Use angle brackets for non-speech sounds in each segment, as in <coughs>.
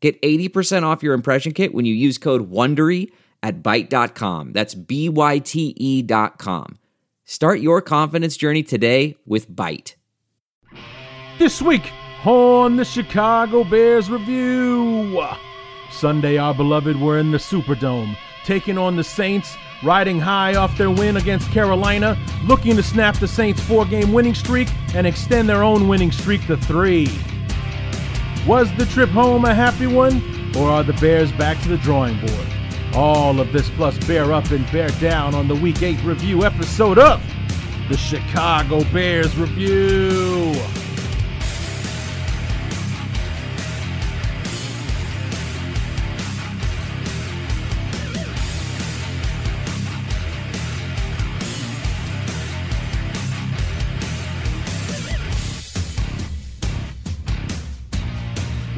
Get 80% off your impression kit when you use code WONDERY at Byte.com. That's B-Y-T-E dot com. Start your confidence journey today with Byte. This week on the Chicago Bears Review. Sunday, our beloved were in the Superdome, taking on the Saints, riding high off their win against Carolina, looking to snap the Saints' four game winning streak and extend their own winning streak to three. Was the trip home a happy one, or are the Bears back to the drawing board? All of this plus bear up and bear down on the Week 8 review episode of the Chicago Bears Review.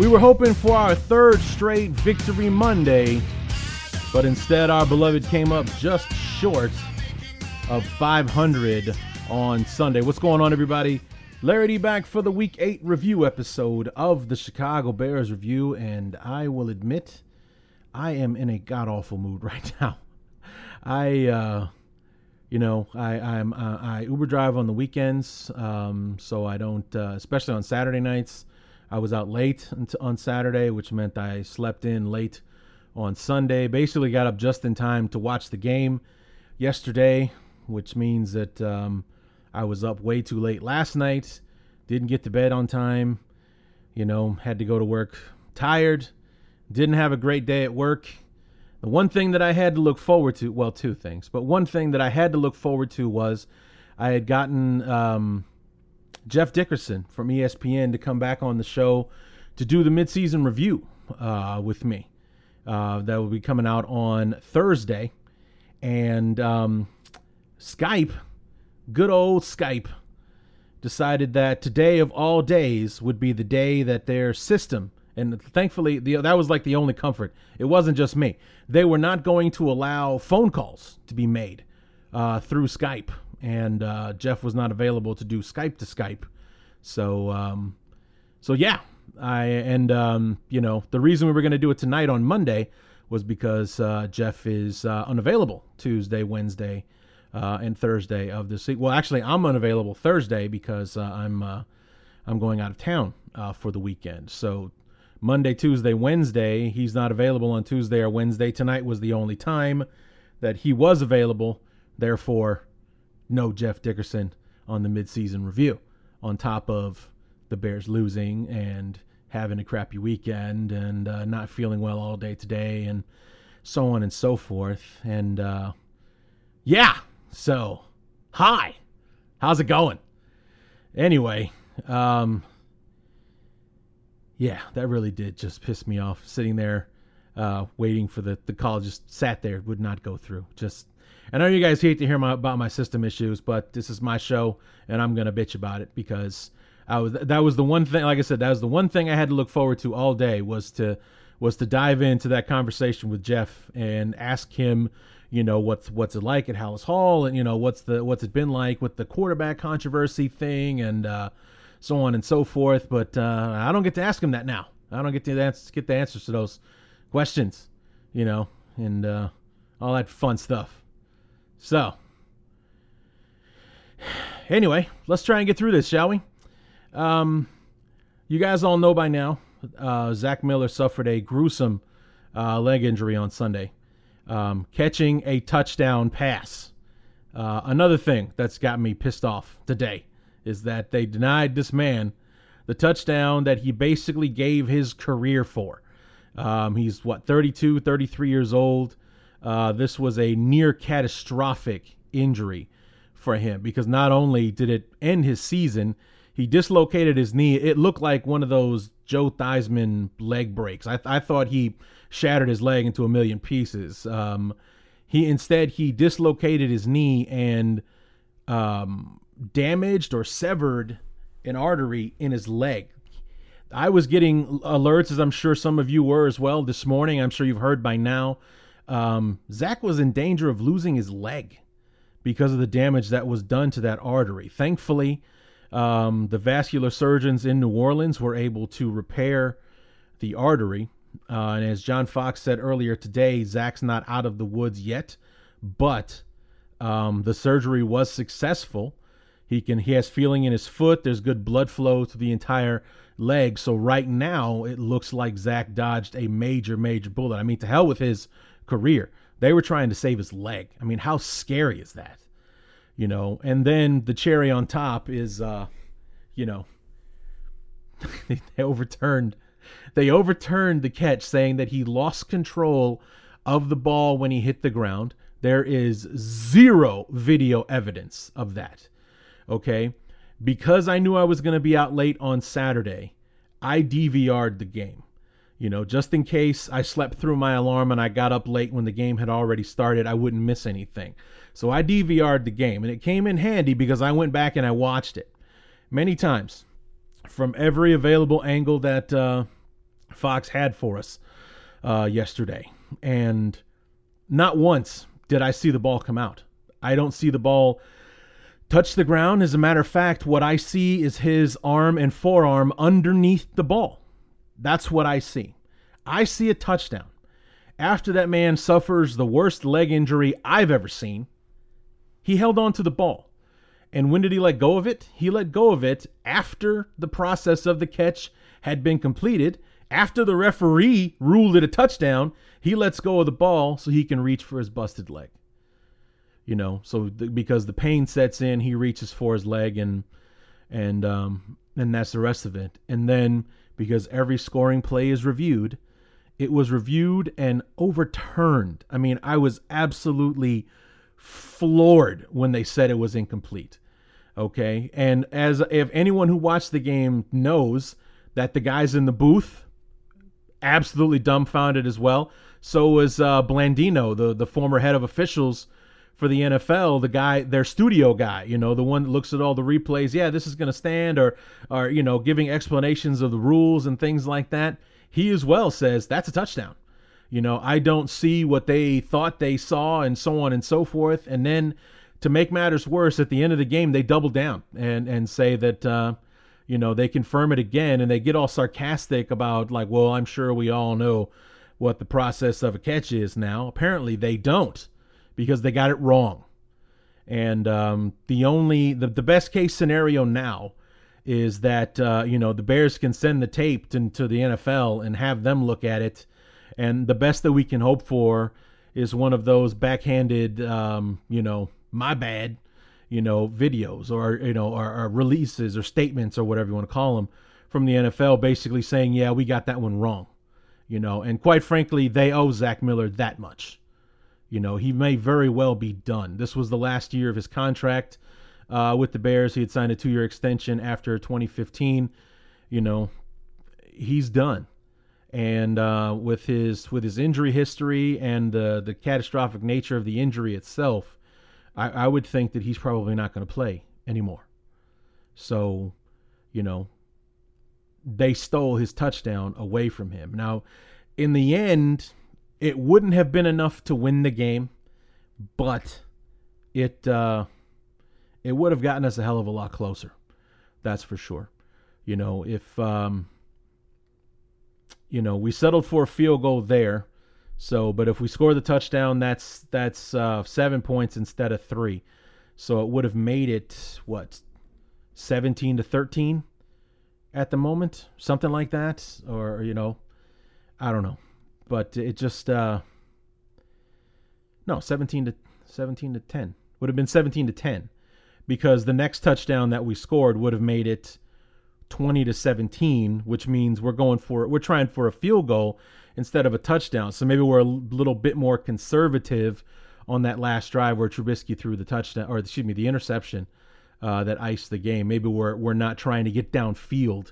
We were hoping for our third straight Victory Monday, but instead our beloved came up just short of 500 on Sunday. What's going on, everybody? Larry D back for the Week 8 review episode of the Chicago Bears Review, and I will admit I am in a god awful mood <laughs> right now. I, uh, you know, I I'm uh, I Uber drive on the weekends, um, so I don't, uh, especially on Saturday nights. I was out late on Saturday, which meant I slept in late on Sunday. Basically, got up just in time to watch the game yesterday, which means that um, I was up way too late last night. Didn't get to bed on time. You know, had to go to work tired. Didn't have a great day at work. The one thing that I had to look forward to, well, two things, but one thing that I had to look forward to was I had gotten um, Jeff Dickerson from ESPN to come back on the show to do the midseason review uh, with me. Uh, that will be coming out on Thursday. And um, Skype, good old Skype, decided that today of all days would be the day that their system, and thankfully the, that was like the only comfort. It wasn't just me. They were not going to allow phone calls to be made uh, through Skype and uh, Jeff was not available to do Skype to Skype. So, um, so yeah, I and um, you know the reason we were going to do it tonight on Monday was because uh, Jeff is uh, unavailable Tuesday, Wednesday, uh, and Thursday of this week. Well, actually, I'm unavailable Thursday because uh, I'm uh, I'm going out of town for the weekend. So Monday, Tuesday, Wednesday, he's not available on Tuesday or Wednesday. Tonight was the only time that he was available. Therefore, no Jeff Dickerson on the midseason review, on top of the Bears losing and having a crappy weekend and uh, not feeling well all day today and so on and so forth. And uh, yeah, so hi, how's it going? Anyway, um, yeah, that really did just piss me off sitting there uh, waiting for the, the call. Just sat there, would not go through. Just I know you guys hate to hear my, about my system issues, but this is my show, and I'm gonna bitch about it because I was that was the one thing. Like I said, that was the one thing I had to look forward to all day was to was to dive into that conversation with Jeff and ask him, you know, what's what's it like at Halas Hall, and you know what's the what's it been like with the quarterback controversy thing, and uh, so on and so forth. But uh, I don't get to ask him that now. I don't get to get the answers to those questions, you know, and uh, all that fun stuff. So, anyway, let's try and get through this, shall we? Um, you guys all know by now, uh, Zach Miller suffered a gruesome uh, leg injury on Sunday, um, catching a touchdown pass. Uh, another thing that's got me pissed off today is that they denied this man the touchdown that he basically gave his career for. Um, he's what 32, 33 years old. Uh, this was a near catastrophic injury for him because not only did it end his season, he dislocated his knee. It looked like one of those Joe Theismann leg breaks. I, I thought he shattered his leg into a million pieces. Um, he instead he dislocated his knee and um, damaged or severed an artery in his leg. I was getting alerts, as I'm sure some of you were as well this morning. I'm sure you've heard by now. Um, Zach was in danger of losing his leg because of the damage that was done to that artery. Thankfully, um, the vascular surgeons in New Orleans were able to repair the artery. Uh, and as John Fox said earlier today, Zach's not out of the woods yet, but um, the surgery was successful. He can he has feeling in his foot. There's good blood flow to the entire leg. So right now it looks like Zach dodged a major, major bullet. I mean, to hell with his career. They were trying to save his leg. I mean, how scary is that? You know, and then the cherry on top is uh, you know, <laughs> they overturned they overturned the catch saying that he lost control of the ball when he hit the ground. There is zero video evidence of that. Okay? Because I knew I was going to be out late on Saturday, I DVR'd the game. You know, just in case I slept through my alarm and I got up late when the game had already started, I wouldn't miss anything. So I DVR'd the game, and it came in handy because I went back and I watched it many times from every available angle that uh, Fox had for us uh, yesterday. And not once did I see the ball come out. I don't see the ball touch the ground. As a matter of fact, what I see is his arm and forearm underneath the ball. That's what I see. I see a touchdown. After that man suffers the worst leg injury I've ever seen, he held on to the ball. And when did he let go of it? He let go of it after the process of the catch had been completed. After the referee ruled it a touchdown, he lets go of the ball so he can reach for his busted leg. You know, so th- because the pain sets in, he reaches for his leg and and um and that's the rest of it. And then because every scoring play is reviewed, it was reviewed and overturned. I mean, I was absolutely floored when they said it was incomplete. Okay. And as if anyone who watched the game knows that the guys in the booth absolutely dumbfounded as well. So was uh, Blandino, the the former head of officials for the NFL, the guy, their studio guy, you know, the one that looks at all the replays. Yeah, this is going to stand, or or you know, giving explanations of the rules and things like that. He as well says that's a touchdown. You know, I don't see what they thought they saw, and so on and so forth. And then to make matters worse, at the end of the game, they double down and and say that uh, you know they confirm it again, and they get all sarcastic about like, well, I'm sure we all know what the process of a catch is now. Apparently, they don't because they got it wrong. And um, the only the, the best case scenario now is that uh, you know the Bears can send the tape to, to the NFL and have them look at it and the best that we can hope for is one of those backhanded, um, you know, my bad, you know, videos or you know, or, or releases or statements or whatever you want to call them from the NFL, basically saying, "Yeah, we got that one wrong," you know. And quite frankly, they owe Zach Miller that much. You know, he may very well be done. This was the last year of his contract uh, with the Bears. He had signed a two-year extension after 2015. You know, he's done and uh, with his with his injury history and the the catastrophic nature of the injury itself, I, I would think that he's probably not going to play anymore. So, you know, they stole his touchdown away from him. Now, in the end, it wouldn't have been enough to win the game, but it uh, it would have gotten us a hell of a lot closer. That's for sure. You know, if um, you know, we settled for a field goal there. So, but if we score the touchdown, that's that's uh, seven points instead of three. So it would have made it what, seventeen to thirteen, at the moment, something like that, or you know, I don't know, but it just uh, no seventeen to seventeen to ten would have been seventeen to ten, because the next touchdown that we scored would have made it 20 to 17, which means we're going for we're trying for a field goal instead of a touchdown. So maybe we're a little bit more conservative on that last drive where Trubisky threw the touchdown or excuse me, the interception uh, that iced the game. Maybe we're we're not trying to get downfield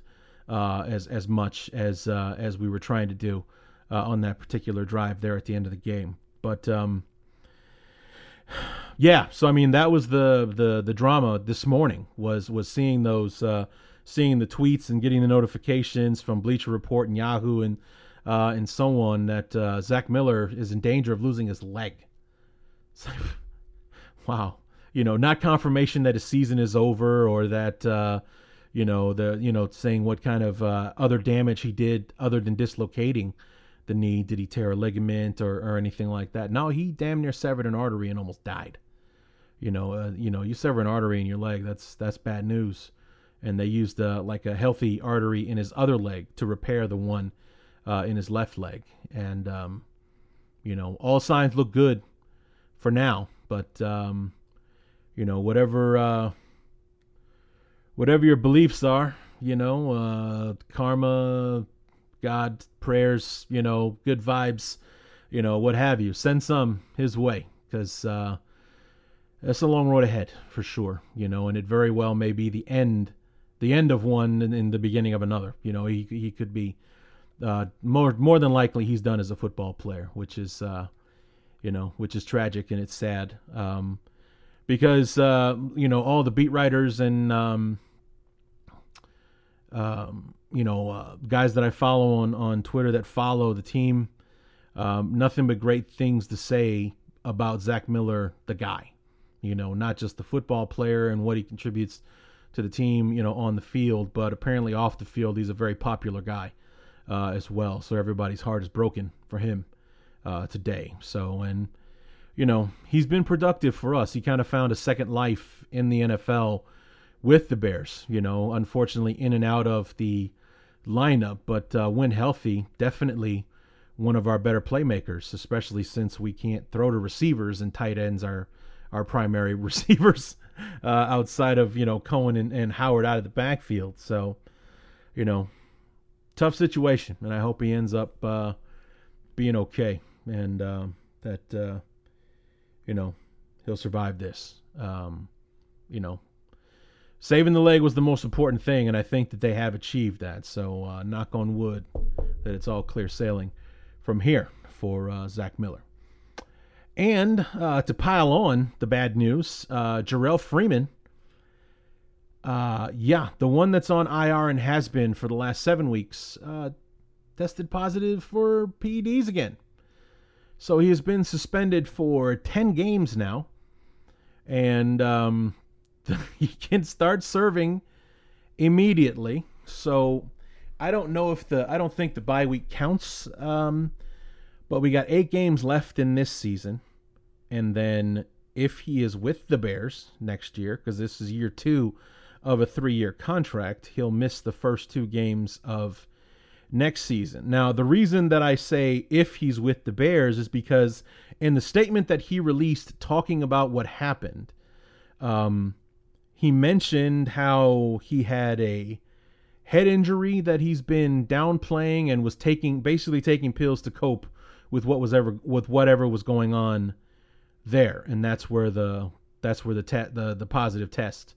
uh, as as much as uh, as we were trying to do uh, on that particular drive there at the end of the game. But um, <sighs> yeah, so I mean that was the the the drama this morning was was seeing those uh, seeing the tweets and getting the notifications from Bleacher Report and Yahoo and uh, and so on that uh, Zach Miller is in danger of losing his leg. <laughs> Wow, you know, not confirmation that his season is over or that uh, you know the you know saying what kind of uh, other damage he did other than dislocating the knee. Did he tear a ligament or, or anything like that? No, he damn near severed an artery and almost died. You know, uh, you know, you sever an artery in your leg. That's that's bad news. And they used uh, like a healthy artery in his other leg to repair the one uh, in his left leg. And um, you know, all signs look good for now. But um, you know, whatever uh, whatever your beliefs are, you know, uh, karma, God, prayers, you know, good vibes, you know, what have you. Send some his way because uh, that's a long road ahead for sure, you know, and it very well may be the end, the end of one and, and the beginning of another. You know, he he could be uh, more more than likely he's done as a football player, which is uh, you know, which is tragic and it's sad. Um, because uh, you know all the beat writers and um, um, you know, uh, guys that I follow on, on Twitter that follow the team, um, nothing but great things to say about Zach Miller, the guy. You know, not just the football player and what he contributes to the team, you know, on the field, but apparently off the field, he's a very popular guy uh, as well. So everybody's heart is broken for him uh, today. So, and, you know, he's been productive for us. He kind of found a second life in the NFL with the Bears. You know, unfortunately, in and out of the lineup, but uh, when healthy, definitely one of our better playmakers, especially since we can't throw to receivers and tight ends are our primary <laughs> receivers uh, outside of you know Cohen and, and Howard out of the backfield. So, you know, tough situation, and I hope he ends up uh, being okay and um, that uh, you know he'll survive this. Um, you know, saving the leg was the most important thing, and I think that they have achieved that. So, uh, knock on wood that it's all clear sailing from here for uh, Zach Miller. And uh, to pile on the bad news, uh, Jerrell Freeman, uh, yeah, the one that's on IR and has been for the last seven weeks, uh, tested positive for PEDs again. So he has been suspended for 10 games now. And um, <laughs> he can start serving immediately. So I don't know if the I don't think the bye week counts. Um, but we got eight games left in this season, and then if he is with the Bears next year, because this is year two of a three-year contract, he'll miss the first two games of next season. Now, the reason that I say if he's with the Bears is because in the statement that he released talking about what happened, um, he mentioned how he had a head injury that he's been downplaying and was taking basically taking pills to cope with what was ever with whatever was going on there. And that's where the that's where the te- the the positive test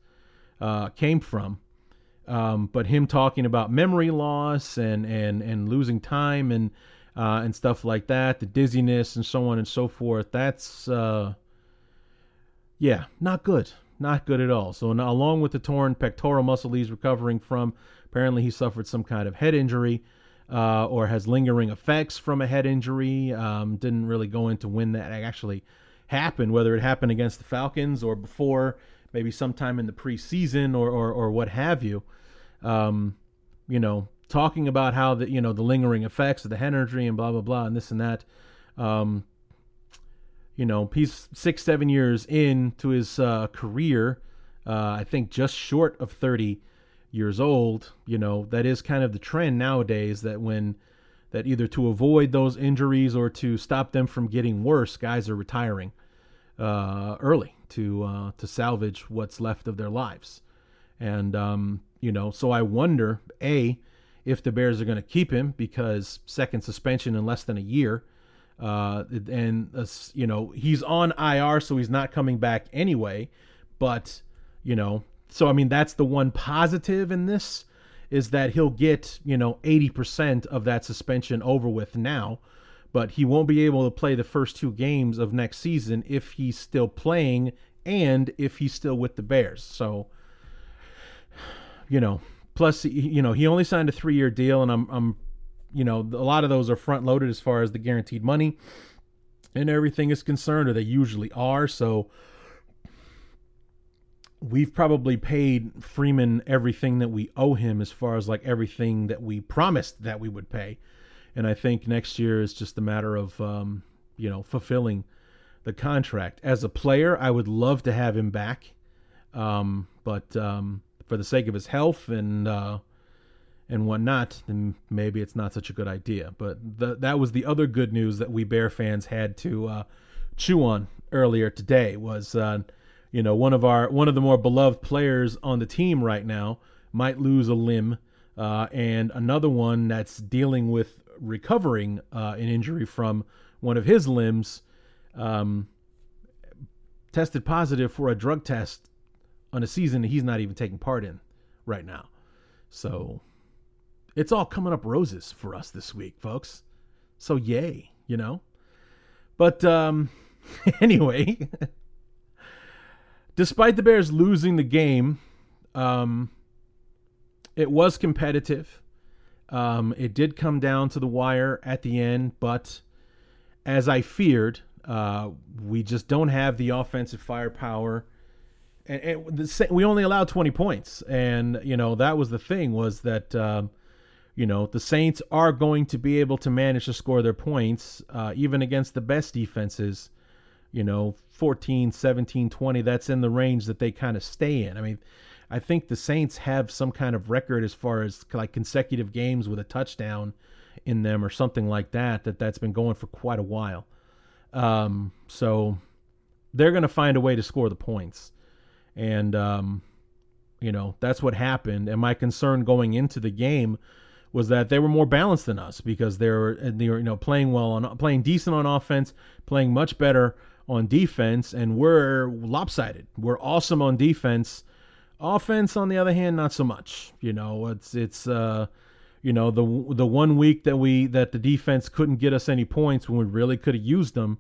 uh, came from. Um, but him talking about memory loss and and and losing time and uh, and stuff like that the dizziness and so on and so forth that's uh, yeah not good not good at all. So, now, along with the torn pectoral muscle he's recovering from, apparently he suffered some kind of head injury uh, or has lingering effects from a head injury. Um, didn't really go into when that actually happened, whether it happened against the Falcons or before, maybe sometime in the preseason or or, or what have you. Um, you know, talking about how the you know the lingering effects of the head injury and blah blah blah and this and that. Um, you know, he's six, seven years into his uh, career. Uh, I think just short of 30 years old. You know, that is kind of the trend nowadays that when that either to avoid those injuries or to stop them from getting worse, guys are retiring uh, early to uh, to salvage what's left of their lives. And um, you know, so I wonder, a, if the Bears are going to keep him because second suspension in less than a year. Uh, and uh, you know he's on IR, so he's not coming back anyway. But you know so I mean that's the one positive in this is that he'll get, you know, 80% of that suspension over with now, but he won't be able to play the first two games of next season if he's still playing and if he's still with the Bears. So you know, plus you know, he only signed a 3-year deal and I'm I'm you know, a lot of those are front loaded as far as the guaranteed money and everything is concerned or they usually are, so we've probably paid Freeman everything that we owe him as far as like everything that we promised that we would pay. And I think next year is just a matter of, um, you know, fulfilling the contract. As a player, I would love to have him back. Um, but um, for the sake of his health and uh, and whatnot, then maybe it's not such a good idea. But the, that was the other good news that we Bear fans had to uh, chew on earlier today was uh, you know one of our one of the more beloved players on the team right now might lose a limb uh, and another one that's dealing with recovering uh, an injury from one of his limbs um, tested positive for a drug test on a season that he's not even taking part in right now so it's all coming up roses for us this week folks so yay you know but um <laughs> anyway <laughs> despite the Bears losing the game, um, it was competitive. Um, it did come down to the wire at the end, but as I feared, uh, we just don't have the offensive firepower. And, and the, we only allowed 20 points, and you know that was the thing was that uh, you know the Saints are going to be able to manage to score their points uh, even against the best defenses you know 14 17 20 that's in the range that they kind of stay in. I mean i think the saints have some kind of record as far as like consecutive games with a touchdown in them or something like that that that's been going for quite a while. Um, so they're going to find a way to score the points. And um, you know that's what happened. And my concern going into the game was that they were more balanced than us because they were they were you know playing well on playing decent on offense playing much better on defense, and we're lopsided. We're awesome on defense. Offense, on the other hand, not so much. You know, it's it's uh, you know the the one week that we that the defense couldn't get us any points when we really could have used them.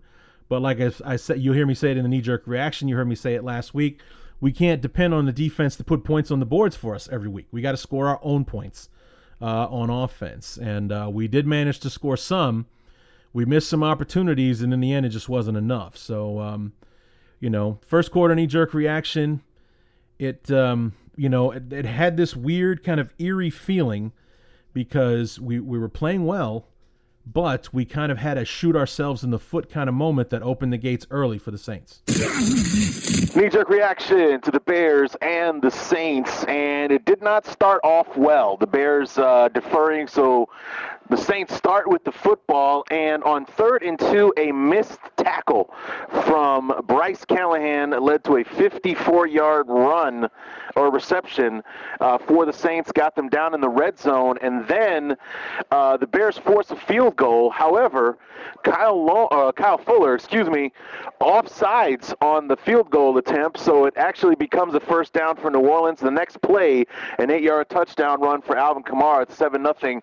But like I, I said, you hear me say it in the knee jerk reaction. You heard me say it last week. We can't depend on the defense to put points on the boards for us every week. We got to score our own points uh, on offense, and uh, we did manage to score some. We missed some opportunities, and in the end, it just wasn't enough. So, um, you know, first quarter knee jerk reaction, it, um, you know, it, it, had this weird kind of eerie feeling because we, we were playing well, but we kind of had a shoot ourselves in the foot kind of moment that opened the gates early for the Saints. Knee jerk reaction to the Bears and the Saints, and it did not start off well. The Bears uh, deferring, so the Saints start with the football, and on third and two, a missed tackle from Bryce Callahan led to a 54 yard run or reception uh, for the Saints, got them down in the red zone, and then uh, the Bears force a field goal. However, Kyle, Lo- uh, Kyle Fuller, excuse me, offsides on the field goal attempt, so it actually becomes a first down for New Orleans. The next play, an eight yard touchdown run for Alvin Kamara. It's 7 0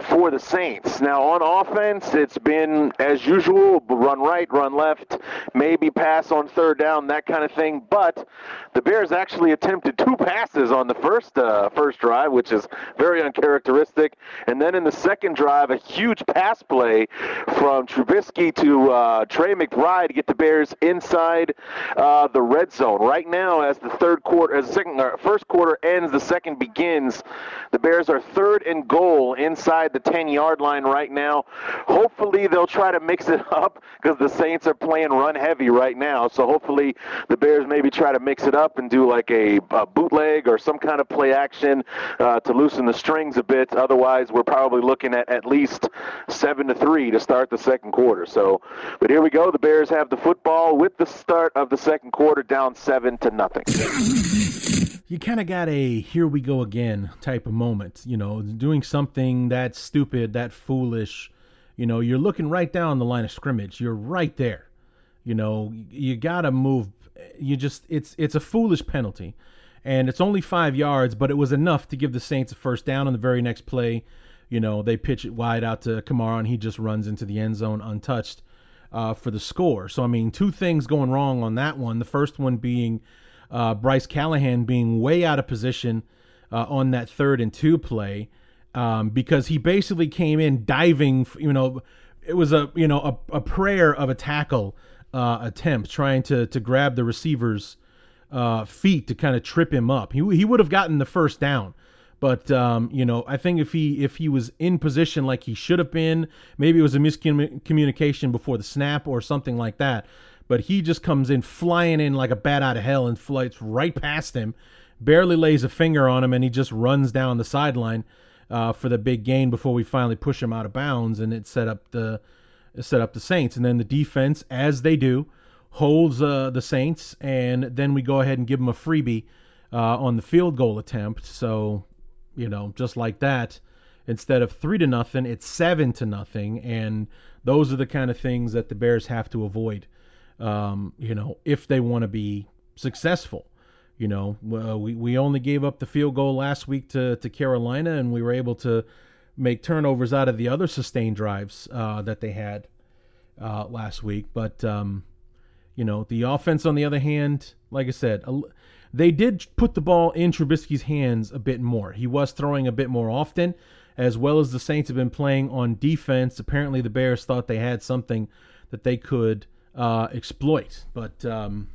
for the Saints. Now, on offense, it's been as usual run right, run left, maybe pass on third down, that kind of thing. But the Bears actually attempted two passes on the first uh, first drive, which is very uncharacteristic. And then in the second drive, a huge pass play from Trubisky to uh, Tre McBride to get the Bears inside uh, the red zone. Right now, as the third quarter, as the second, uh, first quarter ends, the second begins. The Bears are third and goal inside the 10 yard line right now. Hopefully, they'll try to mix it up because the Saints are playing run heavy right now. So hopefully, the Bears maybe try to mix it up and do like a, a bootleg or some kind of play action uh, to loosen the strings a bit. Otherwise, we're probably looking at at least seven to three to start the second quarter. So, but here we go. The Bears have the football with the start of the second quarter, down seven to nothing you kind of got a here we go again type of moment, you know, doing something that stupid, that foolish. You know, you're looking right down the line of scrimmage. You're right there. You know, you got to move. You just it's it's a foolish penalty. and it's only five yards, but it was enough to give the Saints a first down on the very next play. You know, they pitch it wide out to Kamara, and he just runs into the end zone untouched uh, for the score. So, I mean, two things going wrong on that one. The first one being uh, Bryce Callahan being way out of position uh, on that third and two play um, because he basically came in diving, you know, it was a, you know, a, a prayer of a tackle uh, attempt trying to, to grab the receiver's uh, feet to kind of trip him up. He, he would have gotten the first down. But um, you know, I think if he if he was in position like he should have been, maybe it was a miscommunication before the snap or something like that. But he just comes in flying in like a bat out of hell and flies right past him, barely lays a finger on him, and he just runs down the sideline uh, for the big gain before we finally push him out of bounds, and it set up the set up the Saints. And then the defense, as they do, holds uh, the Saints, and then we go ahead and give them a freebie uh, on the field goal attempt. So you know, just like that. Instead of three to nothing, it's seven to nothing, and those are the kind of things that the Bears have to avoid. Um, you know, if they want to be successful. You know, we we only gave up the field goal last week to to Carolina, and we were able to make turnovers out of the other sustained drives uh, that they had uh, last week. But um, you know, the offense, on the other hand, like I said, they did put the ball in Trubisky's hands a bit more. He was throwing a bit more often, as well as the Saints have been playing on defense. Apparently, the Bears thought they had something that they could uh, exploit, but um,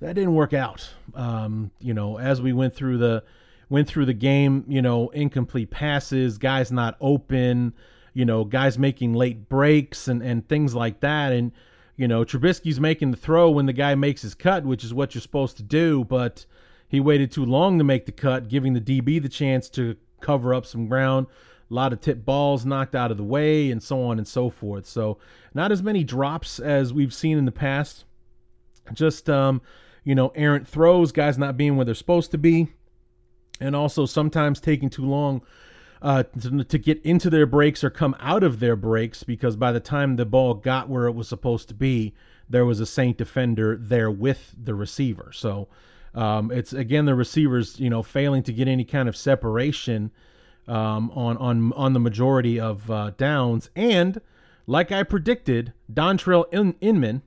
that didn't work out. Um, you know, as we went through the went through the game, you know, incomplete passes, guys not open, you know, guys making late breaks and and things like that, and you know, Trubisky's making the throw when the guy makes his cut, which is what you're supposed to do, but he waited too long to make the cut, giving the DB the chance to cover up some ground. A lot of tip balls knocked out of the way, and so on and so forth. So, not as many drops as we've seen in the past. Just, um, you know, errant throws, guys not being where they're supposed to be, and also sometimes taking too long uh, to, to, get into their breaks or come out of their breaks because by the time the ball got where it was supposed to be, there was a Saint defender there with the receiver. So um, it's again the receivers, you know, failing to get any kind of separation um, on on on the majority of uh, downs. And like I predicted, Dontrelle In- Inman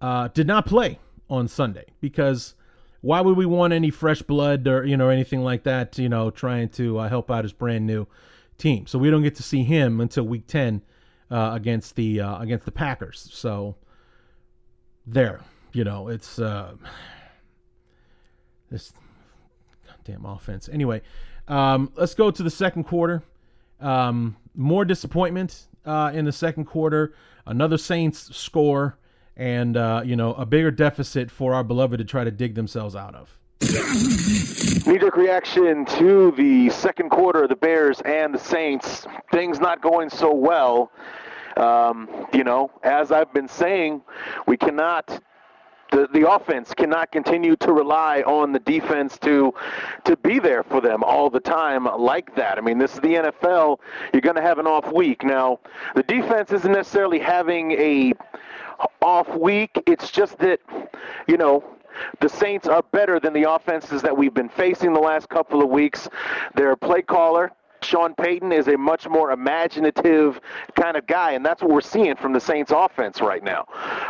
uh, did not play on Sunday because why would we want any fresh blood or you know anything like that? You know, trying to uh, help out his brand new team. So we don't get to see him until week ten uh, against the uh, against the Packers. So there, you know, it's uh, <sighs> this damn offense. Anyway, um, let's go to the second quarter. Um, more disappointment uh, in the second quarter. Another Saints score and uh, you know a bigger deficit for our beloved to try to dig themselves out of. Knee-jerk reaction to the second quarter of the Bears and the Saints. Things not going so well. Um, you know, as I've been saying, we cannot the, the offense cannot continue to rely on the defense to to be there for them all the time like that. I mean, this is the NFL. You're going to have an off week. Now, the defense isn't necessarily having a off week. It's just that, you know, the Saints are better than the offenses that we've been facing the last couple of weeks. Their play caller, Sean Payton is a much more imaginative kind of guy, and that's what we're seeing from the Saints offense right now.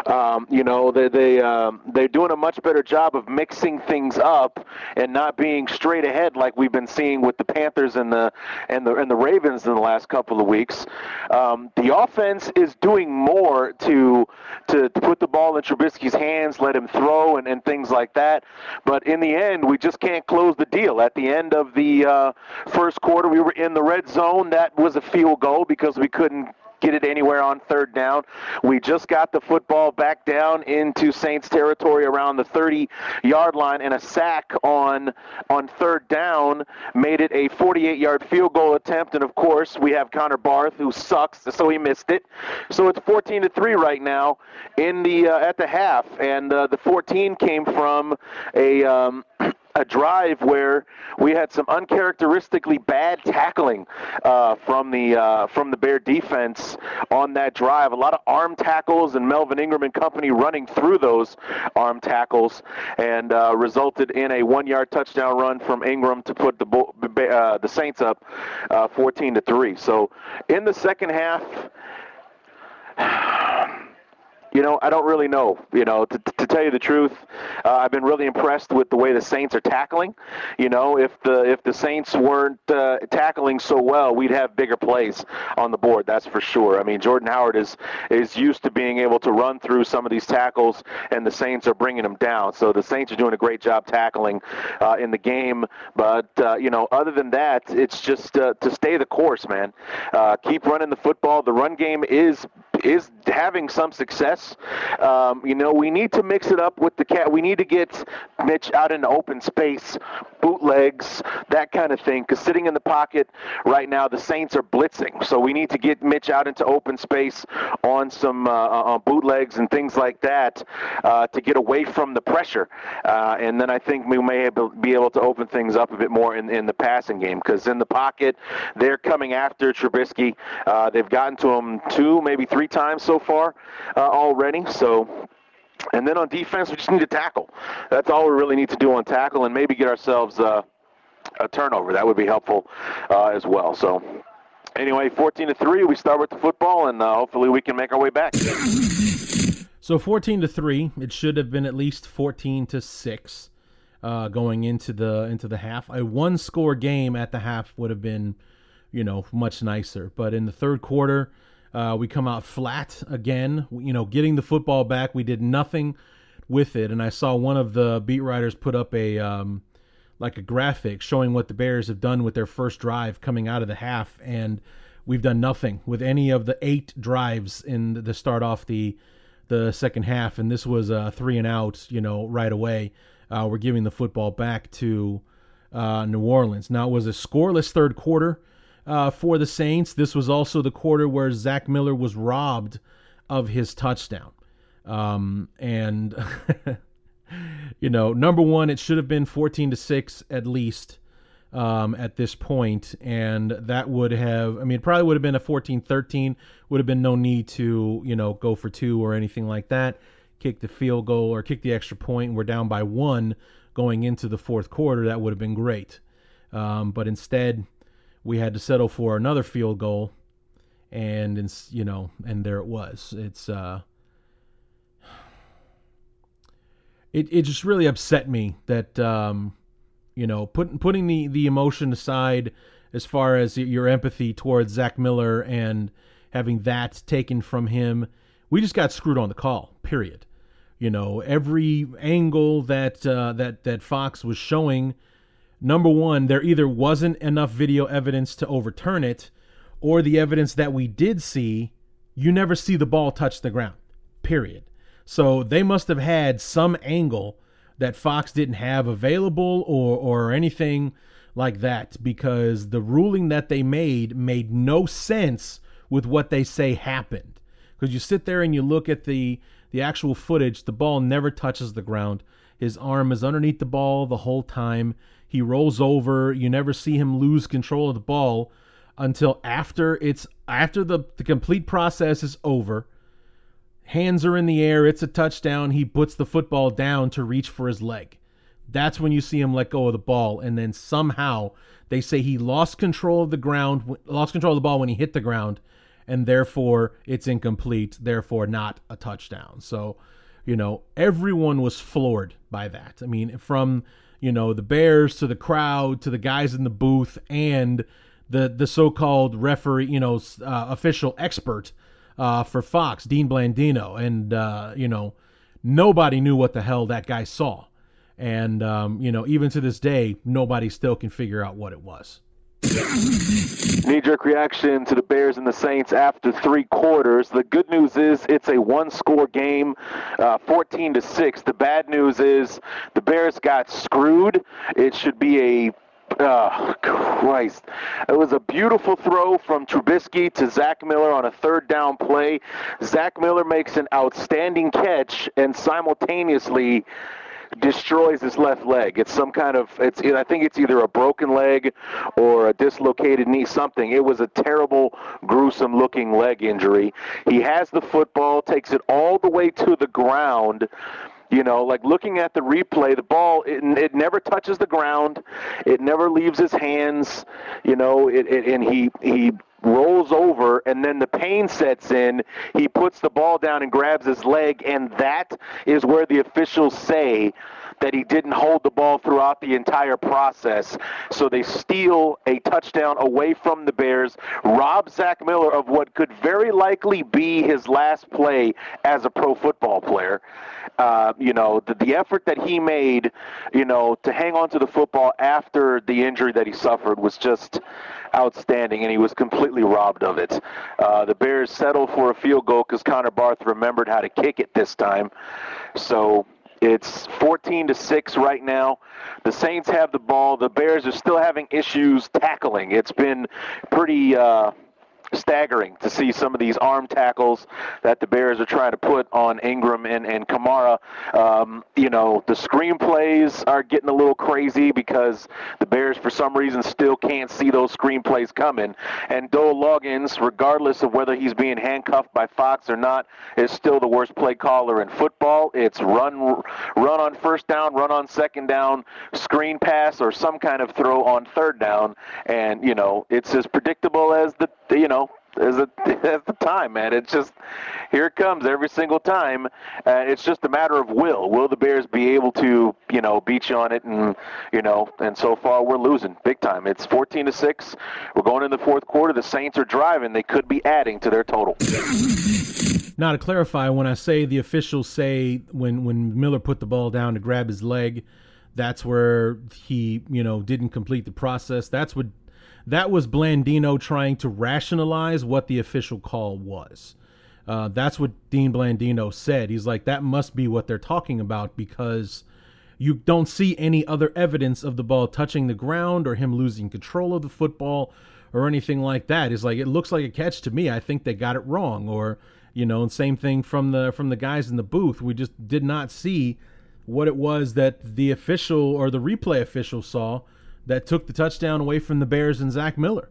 Um, you know, they they um, they're doing a much better job of mixing things up and not being straight ahead like we've been seeing with the Panthers and the and the and the Ravens in the last couple of weeks. Um, the offense is doing more to, to put the ball in Trubisky's hands, let him throw, and, and things like that. But in the end, we just can't close the deal. At the end of the uh, first quarter, we were in the red zone. That was a field goal because we couldn't get it anywhere on third down. We just got the football back down into Saints territory around the 30 yard line and a sack on on third down made it a 48 yard field goal attempt and of course we have Connor Barth who sucks so he missed it. So it's 14 to 3 right now in the uh, at the half and uh, the 14 came from a um, <clears throat> a drive where we had some uncharacteristically bad tackling uh, from the uh, from the Bear defense on that drive. A lot of arm tackles and Melvin Ingram and company running through those arm tackles, and uh, resulted in a one-yard touchdown run from Ingram to put the uh, the Saints up uh, 14 to three. So in the second half. <sighs> You know, I don't really know. You know, to, to tell you the truth, uh, I've been really impressed with the way the Saints are tackling. You know, if the if the Saints weren't uh, tackling so well, we'd have bigger plays on the board. That's for sure. I mean, Jordan Howard is is used to being able to run through some of these tackles, and the Saints are bringing them down. So the Saints are doing a great job tackling uh, in the game. But uh, you know, other than that, it's just uh, to stay the course, man. Uh, keep running the football. The run game is is having some success. Um, you know, we need to mix it up with the cat. We need to get Mitch out in the open space, bootlegs, that kind of thing. Because sitting in the pocket right now, the Saints are blitzing. So we need to get Mitch out into open space on some uh, on bootlegs and things like that uh, to get away from the pressure. Uh, and then I think we may be able to open things up a bit more in, in the passing game. Because in the pocket, they're coming after Trubisky. Uh, they've gotten to him two, maybe three times so far uh, already. So. And then on defense, we just need to tackle. That's all we really need to do on tackle, and maybe get ourselves uh, a turnover. That would be helpful uh, as well. So, anyway, 14 to three. We start with the football, and uh, hopefully we can make our way back. So 14 to three. It should have been at least 14 to six uh, going into the into the half. A one score game at the half would have been, you know, much nicer. But in the third quarter, uh, we come out flat again. You know, getting the football back, we did nothing with it. And I saw one of the beat writers put up a um, like a graphic showing what the Bears have done with their first drive coming out of the half, and we've done nothing with any of the eight drives in the start off the the second half. And this was a three and out, you know, right away. Uh, we're giving the football back to uh, New Orleans. Now it was a scoreless third quarter uh, for the Saints. This was also the quarter where Zach Miller was robbed of his touchdown. Um, and, <laughs> you know, number one, it should have been 14 to 6 at least um, at this point, And that would have, I mean, it probably would have been a 14 13. Would have been no need to, you know, go for two or anything like that. Kick the field goal or kick the extra point. We're down by one going into the fourth quarter. That would have been great. Um, but instead, we had to settle for another field goal, and you know, and there it was. It's uh, it it just really upset me that um, you know, putting putting the the emotion aside as far as your empathy towards Zach Miller and having that taken from him, we just got screwed on the call. Period. You know, every angle that uh, that that Fox was showing number one, there either wasn't enough video evidence to overturn it, or the evidence that we did see, you never see the ball touch the ground, period. So they must have had some angle that Fox didn't have available or, or anything like that because the ruling that they made made no sense with what they say happened. Because you sit there and you look at the the actual footage, the ball never touches the ground. His arm is underneath the ball the whole time. He rolls over. You never see him lose control of the ball until after it's after the, the complete process is over. Hands are in the air. It's a touchdown. He puts the football down to reach for his leg. That's when you see him let go of the ball. And then somehow they say he lost control of the ground, lost control of the ball when he hit the ground, and therefore it's incomplete, therefore not a touchdown. So, you know, everyone was floored by that. I mean, from you know the Bears to the crowd to the guys in the booth and the the so-called referee, you know, uh, official expert uh, for Fox, Dean Blandino, and uh, you know nobody knew what the hell that guy saw, and um, you know even to this day nobody still can figure out what it was. Knee jerk reaction to the Bears and the Saints after three quarters. The good news is it's a one score game, uh, 14 to 6. The bad news is the Bears got screwed. It should be a Oh, Christ. It was a beautiful throw from Trubisky to Zach Miller on a third down play. Zach Miller makes an outstanding catch and simultaneously destroys his left leg. It's some kind of it's I think it's either a broken leg or a dislocated knee something. It was a terrible gruesome looking leg injury. He has the football, takes it all the way to the ground you know, like looking at the replay, the ball it, it never touches the ground, it never leaves his hands. You know, it, it and he he rolls over and then the pain sets in he puts the ball down and grabs his leg and that is where the officials say that he didn't hold the ball throughout the entire process. So they steal a touchdown away from the Bears, rob Zach Miller of what could very likely be his last play as a pro football player. Uh, you know, the, the effort that he made, you know, to hang on to the football after the injury that he suffered was just outstanding, and he was completely robbed of it. Uh, the Bears settled for a field goal because Connor Barth remembered how to kick it this time. So it's 14 to 6 right now. The Saints have the ball. The Bears are still having issues tackling. It's been pretty uh, staggering to see some of these arm tackles that the Bears are trying to put on Ingram and, and Kamara. Um, you know, the screenplays are getting a little crazy because the Bears, for some reason, still can't see those screenplays coming. And Dowell Loggains, regardless of whether he's being handcuffed by Fox or not, is still the worst play caller in football. It's run, run on first down, run on second down, screen pass, or some kind of throw on third down. And, you know, it's as predictable as the, you know, as a <laughs> as the time, man. It's just here it comes every single time. Uh, it's just a matter of will. Will the Bears be able to, you know, beat you on it? And you know, and so far we're losing big time. It's 14 to six. We're going in the fourth quarter. The Saints are driving. They could be adding to their total. Now to clarify, when I say the officials say when when Miller put the ball down to grab his leg, that's where he you know didn't complete the process. That's what that was Blandino trying to rationalize what the official call was. Uh, that's what Dean Blandino said. He's like, that must be what they're talking about because you don't see any other evidence of the ball touching the ground or him losing control of the football or anything like that. It's like it looks like a catch to me. I think they got it wrong. Or you know, and same thing from the from the guys in the booth. We just did not see what it was that the official or the replay official saw that took the touchdown away from the Bears and Zach Miller.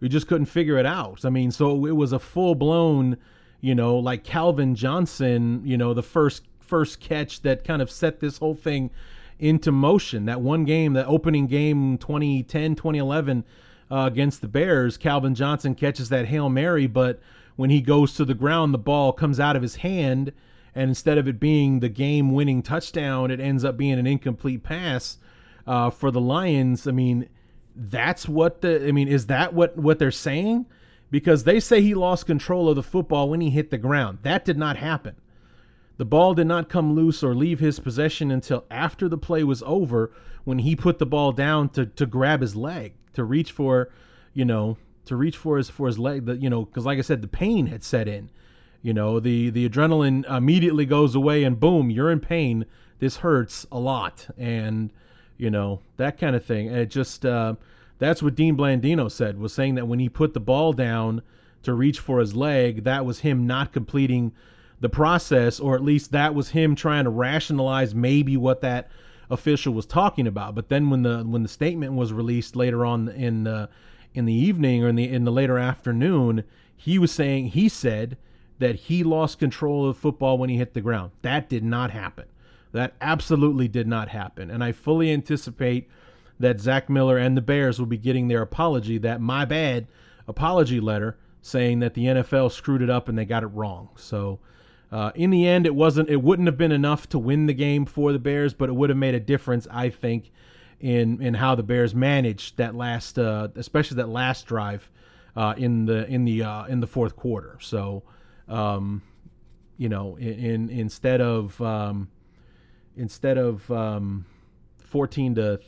We just couldn't figure it out. I mean, so it was a full blown, you know, like Calvin Johnson, you know, the first first catch that kind of set this whole thing into motion. That one game, that opening game 2010, 2011 uh, against the Bears, Calvin Johnson catches that Hail Mary, but when he goes to the ground, the ball comes out of his hand, and instead of it being the game winning touchdown, it ends up being an incomplete pass uh, for the Lions. I mean, that's what the I mean, is that what what they're saying? Because they say he lost control of the football when he hit the ground. That did not happen. The ball did not come loose or leave his possession until after the play was over when he put the ball down to, to grab his leg, to reach for, you know, to reach for his for his leg that you know, because like I said, the pain had set in. You know, the the adrenaline immediately goes away and boom, you're in pain. This hurts a lot. And you know that kind of thing. And it just uh, that's what Dean Blandino said was saying that when he put the ball down to reach for his leg, that was him not completing the process, or at least that was him trying to rationalize maybe what that official was talking about. But then when the when the statement was released later on in the in the evening or in the in the later afternoon, he was saying he said that he lost control of football when he hit the ground. That did not happen. That absolutely did not happen. And I fully anticipate that Zach Miller and the Bears will be getting their apology, that my bad apology letter saying that the NFL screwed it up and they got it wrong. So uh, in the end, it wasn't. It wouldn't have been enough to win the game for the Bears, but it would have made a difference, I think, in in how the Bears managed that last, uh, especially that last drive uh, in the in the uh, in the fourth quarter. So, um, you know, in, in instead of um, instead of um, 14 to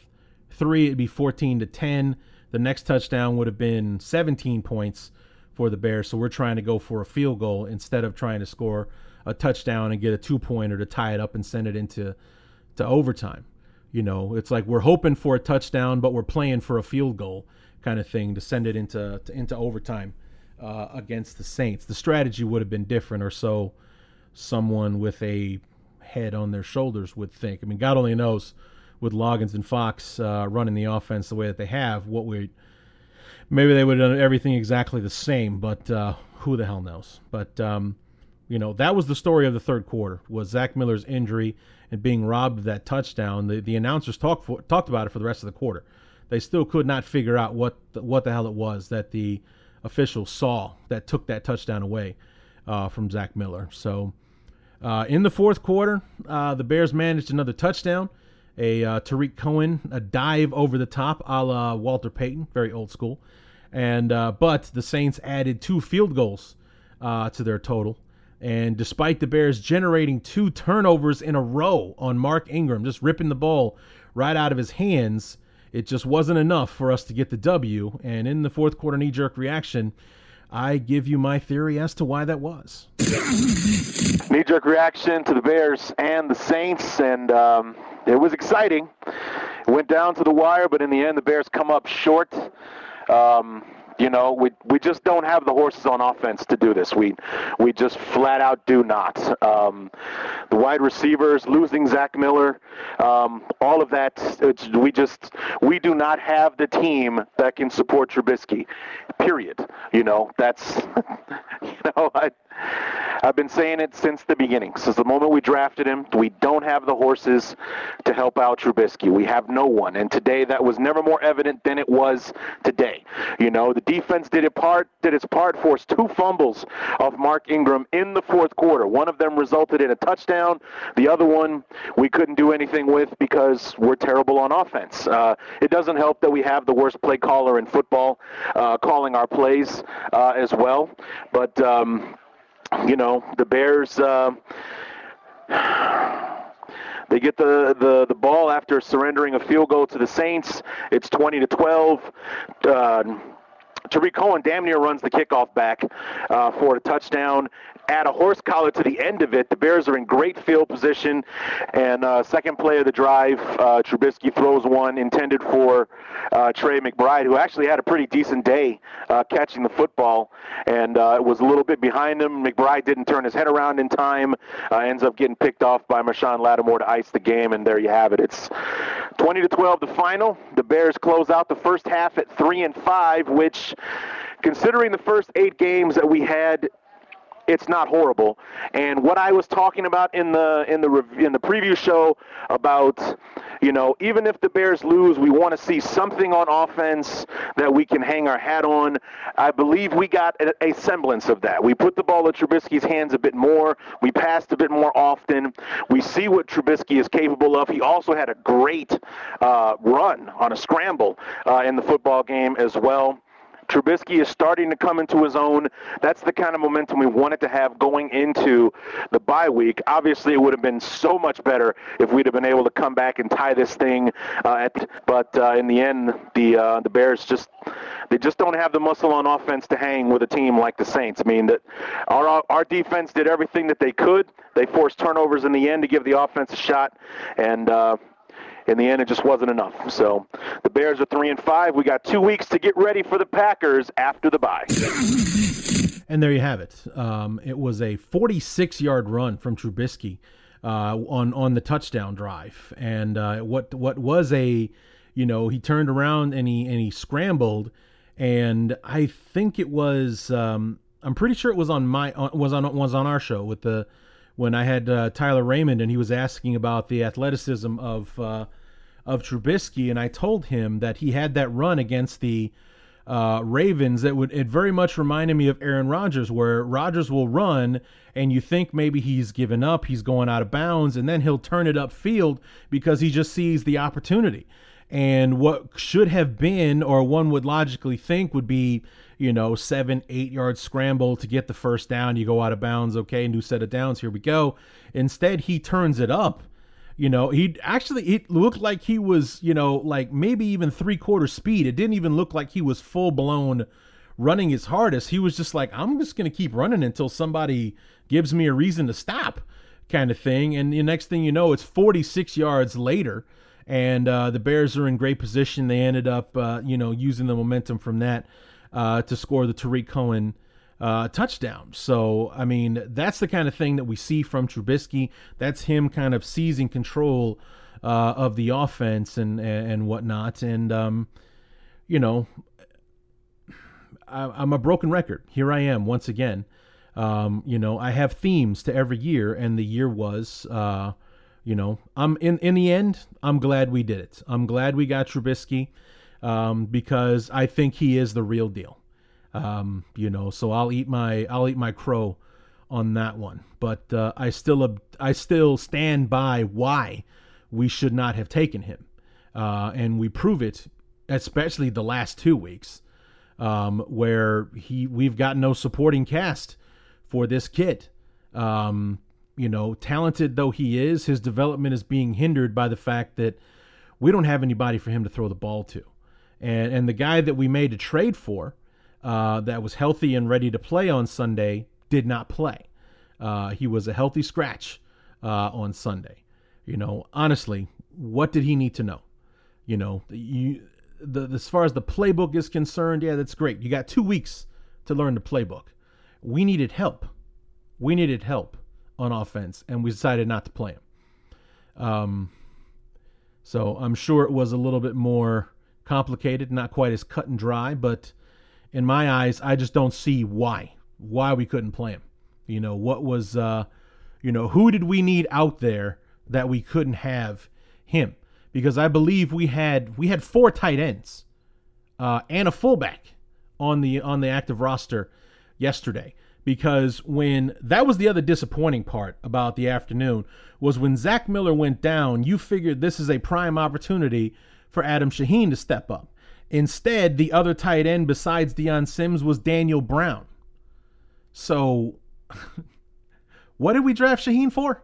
3 it'd be 14 to 10 the next touchdown would have been 17 points for the bears. So we're trying to go for a field goal instead of trying to score a touchdown and get a two pointer to tie it up and send it into to overtime. You know it's like we're hoping for a touchdown but we're playing for a field goal kind of thing to send it into to, into overtime uh, against the saints. The strategy would have been different or so someone with a head on their shoulders would think. I mean, God only knows with Loggains and Fox uh, running the offense the way that they have, what we maybe they would have done everything exactly the same, but uh, who the hell knows? But um, you know, that was the story of the third quarter was Zach Miller's injury and being robbed of that touchdown. The the announcers talked for, talked about it for the rest of the quarter. They still could not figure out what the, what the hell it was that the officials saw that took that touchdown away uh, from Zach Miller. So uh, in the fourth quarter, uh, the Bears managed another touchdown. A uh, Tarik Cohen, a dive over the top, a la Walter Payton, very old school. And uh, but the Saints added two field goals uh, to their total. And despite the Bears generating two turnovers in a row on Mark Ingram, just ripping the ball right out of his hands, it just wasn't enough for us to get the W. And in the fourth quarter knee jerk reaction, I give you my theory as to why that was. <coughs> Knee jerk reaction to the Bears and the Saints, and um, it was exciting. It went down to the wire, but in the end, the Bears come up short. Um, you know, we we just don't have the horses on offense to do this. We we just flat out do not. Um, the wide receivers losing Zach Miller, um, all of that. we just we do not have the team that can support Trubisky. Period. You know, that's <laughs> you know I I've been saying it since the beginning. Since the moment we drafted him, we don't have the horses to help out Trubisky. We have no one. And today that was never more evident than it was today. You know, the defense did it part did its part, forced two fumbles of Mark Ingram in the fourth quarter. One of them resulted in a touchdown. The other one we couldn't do anything with because we're terrible on offense. Uh, it doesn't help that we have the worst play caller in football uh, calling our plays uh, as well. But um, you know, the Bears. Uh, they get the, the, the ball after surrendering a field goal to the Saints. It's 20 to 12. Uh, Tarik Cohen damn near runs the kickoff back uh, for a touchdown add a horse collar to the end of it. The Bears are in great field position, and uh, second play of the drive, uh, Trubisky throws one intended for uh, Tre McBride, who actually had a pretty decent day uh, catching the football, and uh, was a little bit behind him. McBride didn't turn his head around in time, uh, ends up getting picked off by Marshon Lattimore to ice the game, and there you have it. It's 20 to 12 the final. The Bears close out the first half at three and five, which considering the first eight games that we had it's not horrible. And what I was talking about in the in the in the preview show about you know, even if the Bears lose, we want to see something on offense that we can hang our hat on. I believe we got a, a semblance of that. We put the ball in Trubisky's hands a bit more. We passed a bit more often. We see what Trubisky is capable of. He also had a great uh, run on a scramble uh, in the football game as well. Trubisky is starting to come into his own. That's the kind of momentum we wanted to have going into the bye week. Obviously, it would have been so much better if we'd have been able to come back and tie this thing. Uh, at, but uh, in the end, the uh, the Bears just they just don't have the muscle on offense to hang with a team like the Saints. I mean that our our defense did everything that they could. They forced turnovers in the end to give the offense a shot, and uh, in the end, it just wasn't enough. So the Bears are three and five. We got two weeks to get ready for the Packers after the bye. And there you have it. Um, it was a 46 yard run from Trubisky uh, on on the touchdown drive, and uh, what what was a you know he turned around and he and he scrambled, and I think it was um, I'm pretty sure it was on my on, was on was on our show with the when I had uh, Tyler Raymond and he was asking about the athleticism of uh, of Trubisky, and I told him that he had that run against the uh, Ravens that would it very much reminded me of Aaron Rodgers, where Rodgers will run and you think maybe he's given up, he's going out of bounds, and then he'll turn it upfield because he just sees the opportunity. And what should have been, or one would logically think, would be you know, seven, eight yard scramble to get the first down. You go out of bounds. Okay, new set of downs. Here we go. Instead, he turns it up. You know, he actually it looked like he was, you know, like maybe even three quarter speed. It didn't even look like he was full blown running his hardest. He was just like, I'm just gonna keep running until somebody gives me a reason to stop, kind of thing. And the next thing you know, it's 46 yards later, and uh, the Bears are in great position. They ended up, uh, you know, using the momentum from that uh, to score the Tarik Cohen uh, touchdown. So, I mean, that's the kind of thing that we see from Trubisky. That's him kind of seizing control uh, of the offense and and whatnot. And um, you know, I, am a broken record. Here I am once again. Um, you know, I have themes to every year, and the year was, uh, you know, I'm in in the end. I'm glad we did it. I'm glad we got Trubisky um, because I think he is the real deal. Um, you know, so I'll eat my I'll eat my crow on that one. But uh, I still I still stand by why we should not have taken him, uh, and we prove it, especially the last two weeks, um, where he we've got no supporting cast for this kid. Um, you know, talented though he is, his development is being hindered by the fact that we don't have anybody for him to throw the ball to, and and the guy that we made a trade for uh, that was healthy and ready to play on Sunday did not play. Uh, he was a healthy scratch uh, on Sunday. You know, honestly, what did he need to know? You know, you the, as far as the playbook is concerned, yeah, that's great. You got two weeks to learn the playbook. We needed help. We needed help on offense, and we decided not to play him. Um, so I'm sure it was a little bit more complicated, not quite as cut and dry, but in my eyes, I just don't see why why we couldn't play him. You know, what was uh you know, who did we need out there that we couldn't have him? Because I believe we had we had four tight ends uh and a fullback on the on the active roster yesterday. Because when that was the other disappointing part about the afternoon was when Zach Miller went down, you figured this is a prime opportunity for Adam Shaheen to step up. Instead, the other tight end besides Dion Sims was Daniel Brown. So, <laughs> what did we draft Shaheen for?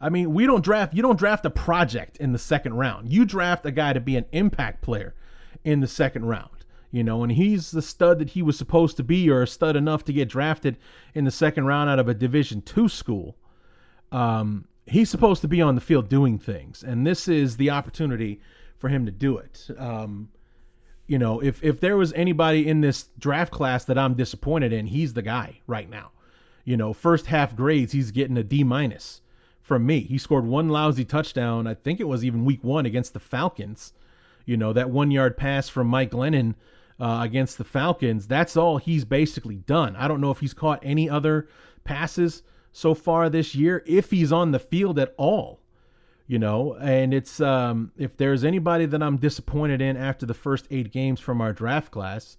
I mean, we don't draft, you don't draft a project in the second round. You draft a guy to be an impact player in the second round, you know, and he's the stud that he was supposed to be or a stud enough to get drafted in the second round out of a Division two school. Um, he's supposed to be on the field doing things, and this is the opportunity for him to do it. Um, you know, if if there was anybody in this draft class that I'm disappointed in, he's the guy right now. You know, first half grades, he's getting a D minus from me. He scored one lousy touchdown. I think it was even week one against the Falcons. You know, that one yard pass from Mike Glennon uh, against the Falcons. That's all he's basically done. I don't know if he's caught any other passes so far this year, if he's on the field at all you know and it's um, if there's anybody that i'm disappointed in after the first eight games from our draft class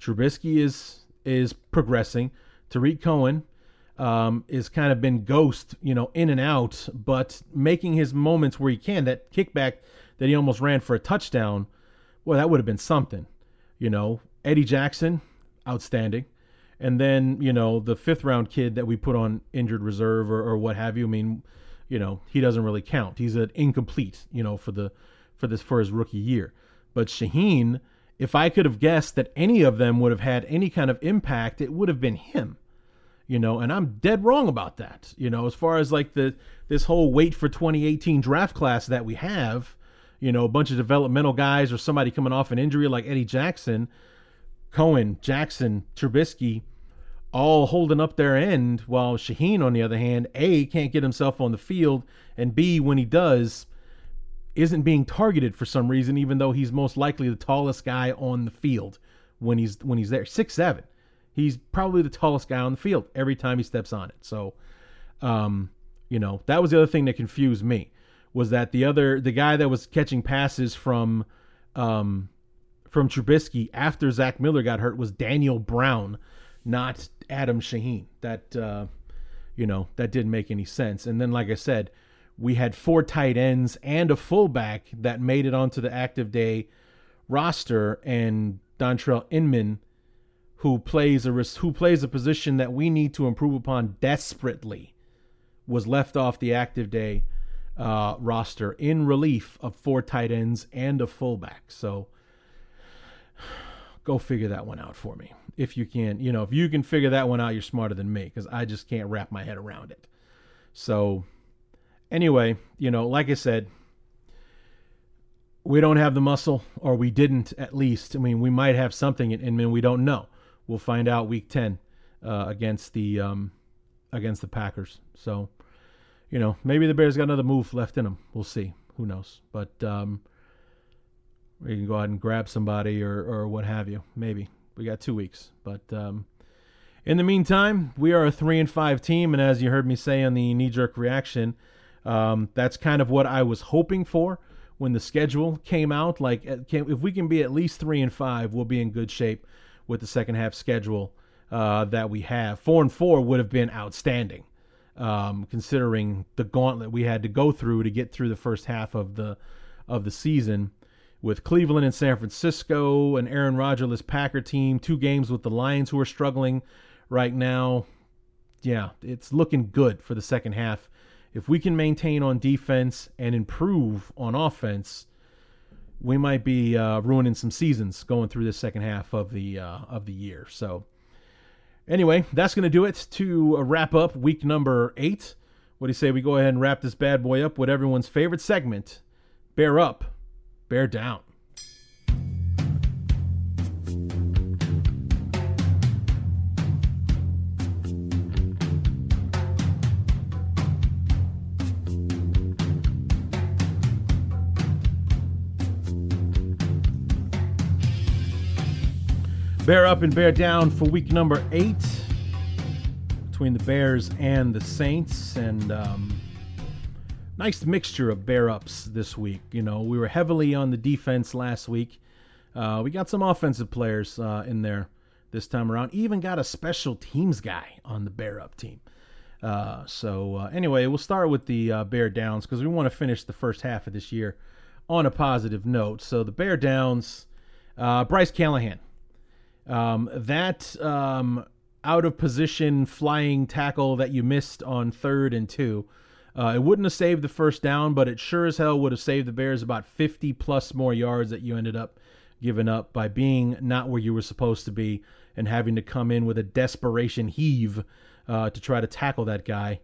Trubisky is is progressing Tarik Cohen um, is kind of been ghost you know in and out but making his moments where he can that kickback that he almost ran for a touchdown well that would have been something you know Eddie Jackson outstanding and then you know the fifth round kid that we put on injured reserve or, or what have you I mean you know, he doesn't really count. He's an incomplete, you know, for the for this for his rookie year. But Shaheen, if I could have guessed that any of them would have had any kind of impact, it would have been him. You know, and I'm dead wrong about that. You know, as far as like the this whole wait for 2018 draft class that we have, you know, a bunch of developmental guys or somebody coming off an injury like Eddie Jackson, Cohen, Jackson, Trubisky, all holding up their end, while Shaheen, on the other hand, A, can't get himself on the field, and B, when he does, isn't being targeted for some reason, even though he's most likely the tallest guy on the field when he's when he's there. Six seven. He's probably the tallest guy on the field every time he steps on it. So um, you know, that was the other thing that confused me was that the other the guy that was catching passes from um from Trubisky after Zach Miller got hurt was Daniel Brown not Adam Shaheen. That uh, you know that didn't make any sense. And then, like I said, we had four tight ends and a fullback that made it onto the active day roster, and Dontrelle Inman, who plays a who plays a position that we need to improve upon desperately, was left off the active day uh, roster in relief of four tight ends and a fullback. So <sighs> go figure that one out for me if you can. You know, if you can figure that one out, you're smarter than me because I just can't wrap my head around it. So, anyway, you know, like I said, we don't have the muscle, or we didn't at least. I mean, we might have something, and, and we don't know. We'll find out week 10 uh, against the um, against the Packers. So, you know, maybe the Bears got another move left in them. We'll see. Who knows? But um, we can go ahead and grab somebody or or what have you. Maybe we got two weeks, but. Um, in the meantime, we are a three and five team, and as you heard me say on the knee jerk reaction, um, that's kind of what I was hoping for when the schedule came out. Like, uh, if we can be at least three and five, we'll be in good shape with the second half schedule uh, that we have. Four and four would have been outstanding, um, considering the gauntlet we had to go through to get through the first half of the of the season. With Cleveland and San Francisco, an Aaron Rodgers Packer team, two games with the Lions who are struggling right now, yeah, it's looking good for the second half. If we can maintain on defense and improve on offense, we might be uh, ruining some seasons going through the second half of the uh, of the year. So, anyway, that's going to do it to uh, wrap up week number eight. What do you say we go ahead and wrap this bad boy up with everyone's favorite segment? Bear up, bear down. Bear up and bear down for week number eight between the Bears and the Saints. And um, nice mixture of bear ups this week. You know, we were heavily on the defense last week. Uh, we got some offensive players uh, in there this time around. Even got a special teams guy on the bear up team. Uh, so uh, anyway, we'll start with the uh, bear downs because we want to finish the first half of this year on a positive note. So the bear downs, uh, Bryce Callahan um, that um, out of position flying tackle that you missed on third and two, uh, it wouldn't have saved the first down, but it sure as hell would have saved the Bears about 50 plus more yards that you ended up giving up by being not where you were supposed to be and having to come in with a desperation heave uh, to try to tackle that guy.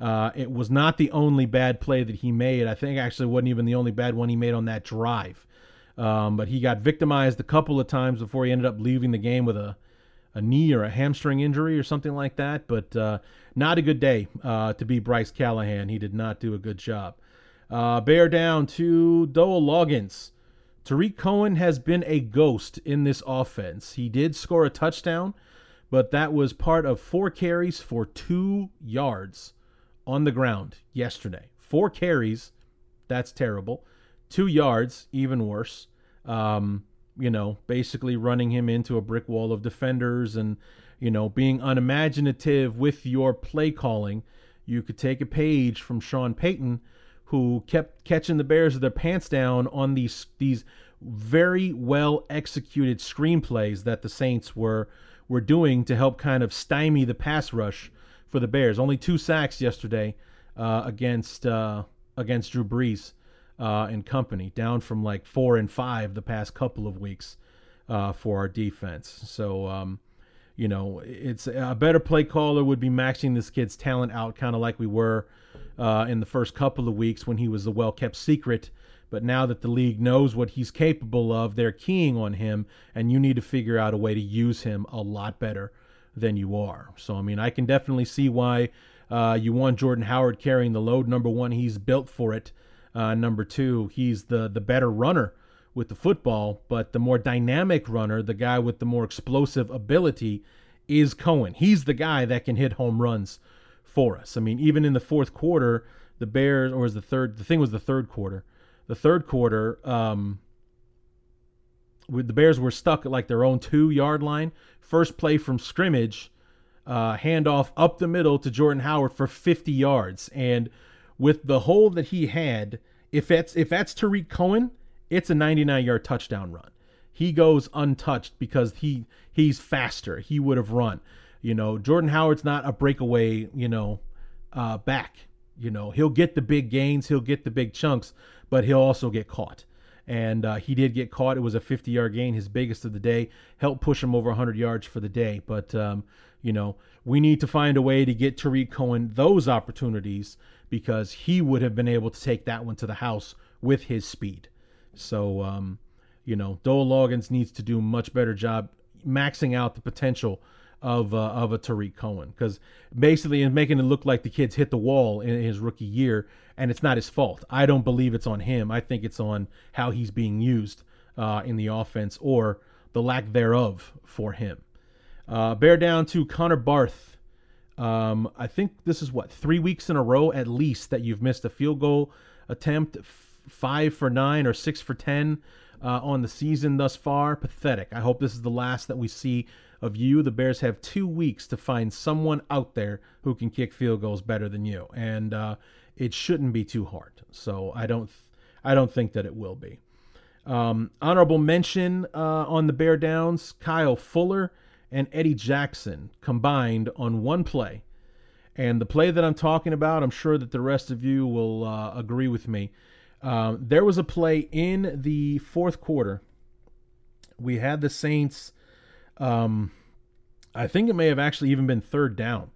Uh, it was not the only bad play that he made. I think actually wasn't even the only bad one he made on that drive. Um, but he got victimized a couple of times before he ended up leaving the game with a, a knee or a hamstring injury or something like that. But uh, not a good day uh, to be Bryce Callahan. He did not do a good job. Uh, bear down to Dowell Loggains. Tarik Cohen has been a ghost in this offense. He did score a touchdown, but that was part of four carries for two yards on the ground yesterday. Four carries, that's terrible two yards, even worse. Um, you know, basically running him into a brick wall of defenders and, you know, being unimaginative with your play calling. You could take a page from Sean Payton, who kept catching the Bears with their pants down on these these very well executed screenplays that the Saints were were doing to help kind of stymie the pass rush for the Bears. Only two sacks yesterday uh, against uh, against Drew Brees uh, and company, down from like four and five the past couple of weeks uh, for our defense. So, um, you know, it's a better play caller would be maxing this kid's talent out, kind of like we were uh, in the first couple of weeks when he was the well kept secret. But now that the league knows what he's capable of, they're keying on him, and you need to figure out a way to use him a lot better than you are. So, I mean, I can definitely see why uh, you want Jordan Howard carrying the load. Number one, he's built for it. Uh, number two, he's the the better runner with the football, but the more dynamic runner, the guy with the more explosive ability, is Cohen. He's the guy that can hit home runs for us. I mean, even in the fourth quarter, the Bears, or was the third? The thing was the third quarter. The third quarter, um, the Bears were stuck at like their own two yard line. First play from scrimmage, uh, handoff up the middle to Jordan Howard for 50 yards, and with the hole that he had, if that's if that's Tarik Cohen, it's a 99 yard touchdown run. He goes untouched because he he's faster. He would have run. You know, Jordan Howard's not a breakaway, you know, uh, back. You know, he'll get the big gains, he'll get the big chunks, but he'll also get caught. And uh, he did get caught. It was a 50 yard gain, his biggest of the day. Helped push him over 100 yards for the day. But, um, you know, we need to find a way to get Tarik Cohen those opportunities because he would have been able to take that one to the house with his speed. So, um, you know, Dowell Loggains needs to do a much better job maxing out the potential of uh, of a Tarik Cohen because basically is making it look like the kid's hit the wall in his rookie year, and it's not his fault. I don't believe it's on him. I think it's on how he's being used uh, in the offense or the lack thereof for him. Uh, bear down to Connor Barth. Um, I think this is what three weeks in a row at least that you've missed a field goal attempt, f- five for nine or six for ten uh, on the season thus far. Pathetic. I hope this is the last that we see of you. The Bears have two weeks to find someone out there who can kick field goals better than you, and uh, it shouldn't be too hard. So I don't, I don't think that it will be. Um, honorable mention uh, on the Bear Downs: Kyle Fuller and Eddie Jackson combined on one play. And the play that I'm talking about, I'm sure that the rest of you will uh, agree with me. Um, there was a play in the fourth quarter. We had the Saints. Um, I think it may have actually even been third down.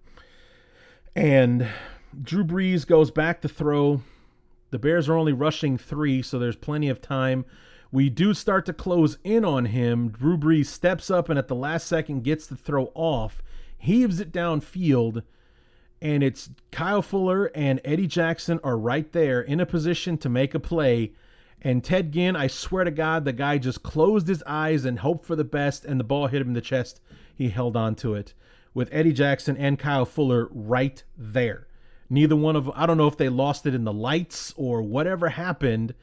And Drew Brees goes back to throw. The Bears are only rushing three, so there's plenty of time. We do start to close in on him. Drew Brees steps up and at the last second gets the throw off, heaves it downfield, and it's Kyle Fuller and Eddie Jackson are right there in a position to make a play. And Ted Ginn, I swear to God, the guy just closed his eyes and hoped for the best, and the ball hit him in the chest. He held on to it with Eddie Jackson and Kyle Fuller right there. Neither one of I don't know if they lost it in the lights or whatever happened,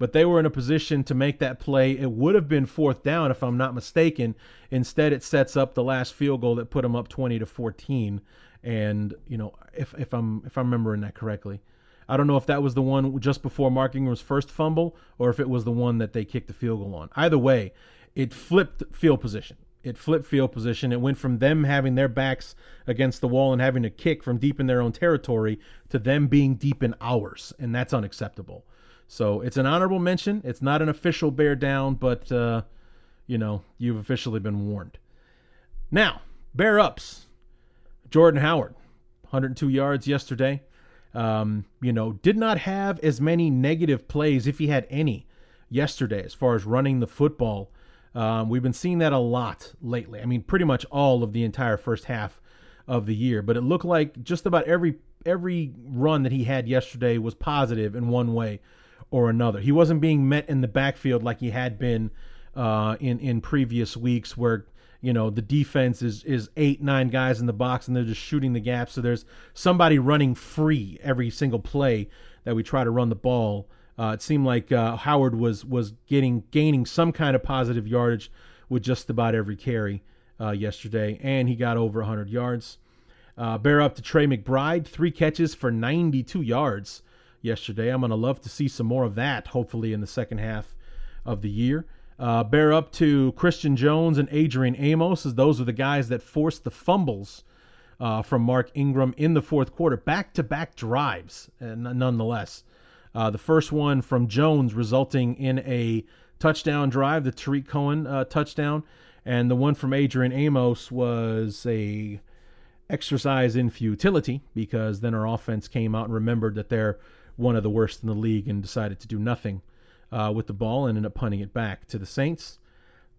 but they were in a position to make that play. It would have been fourth down if I'm not mistaken. Instead, it sets up the last field goal that put them up 20 to 14. And you know, if if I'm if I'm remembering that correctly, I don't know if that was the one just before Mark Ingram's first fumble or if it was the one that they kicked the field goal on. Either way, it flipped field position. It flipped field position. It went from them having their backs against the wall and having to kick from deep in their own territory to them being deep in ours, and that's unacceptable. So it's an honorable mention. It's not an official bear down, but uh, you know you've officially been warned. Now, bear ups. Jordan Howard, 102 yards yesterday. Um, you know, did not have as many negative plays, if he had any, yesterday as far as running the football. Um, we've been seeing that a lot lately. I mean, pretty much all of the entire first half of the year. But it looked like just about every every run that he had yesterday was positive in one way or another. He wasn't being met in the backfield like he had been uh, in in previous weeks, where you know the defense is is eight nine guys in the box and they're just shooting the gap. So there's somebody running free every single play that we try to run the ball. Uh, it seemed like uh, howard was was getting gaining some kind of positive yardage with just about every carry uh, yesterday. And he got over 100 yards. Uh, bear up to Tre McBride. Three catches for 92 yards yesterday. I'm going to love to see some more of that hopefully in the second half of the year. Uh, bear up to Christian Jones and Adrian Amos, as those are the guys that forced the fumbles uh, from Mark Ingram in the fourth quarter, back to back drives, uh, nonetheless. The first one from Jones resulting in a touchdown drive, the Tarik Cohen uh, touchdown, and the one from Adrian Amos was a exercise in futility because then our offense came out and remembered that they're one of the worst in the league and decided to do nothing uh, with the ball and ended up punting it back to the Saints.